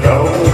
know.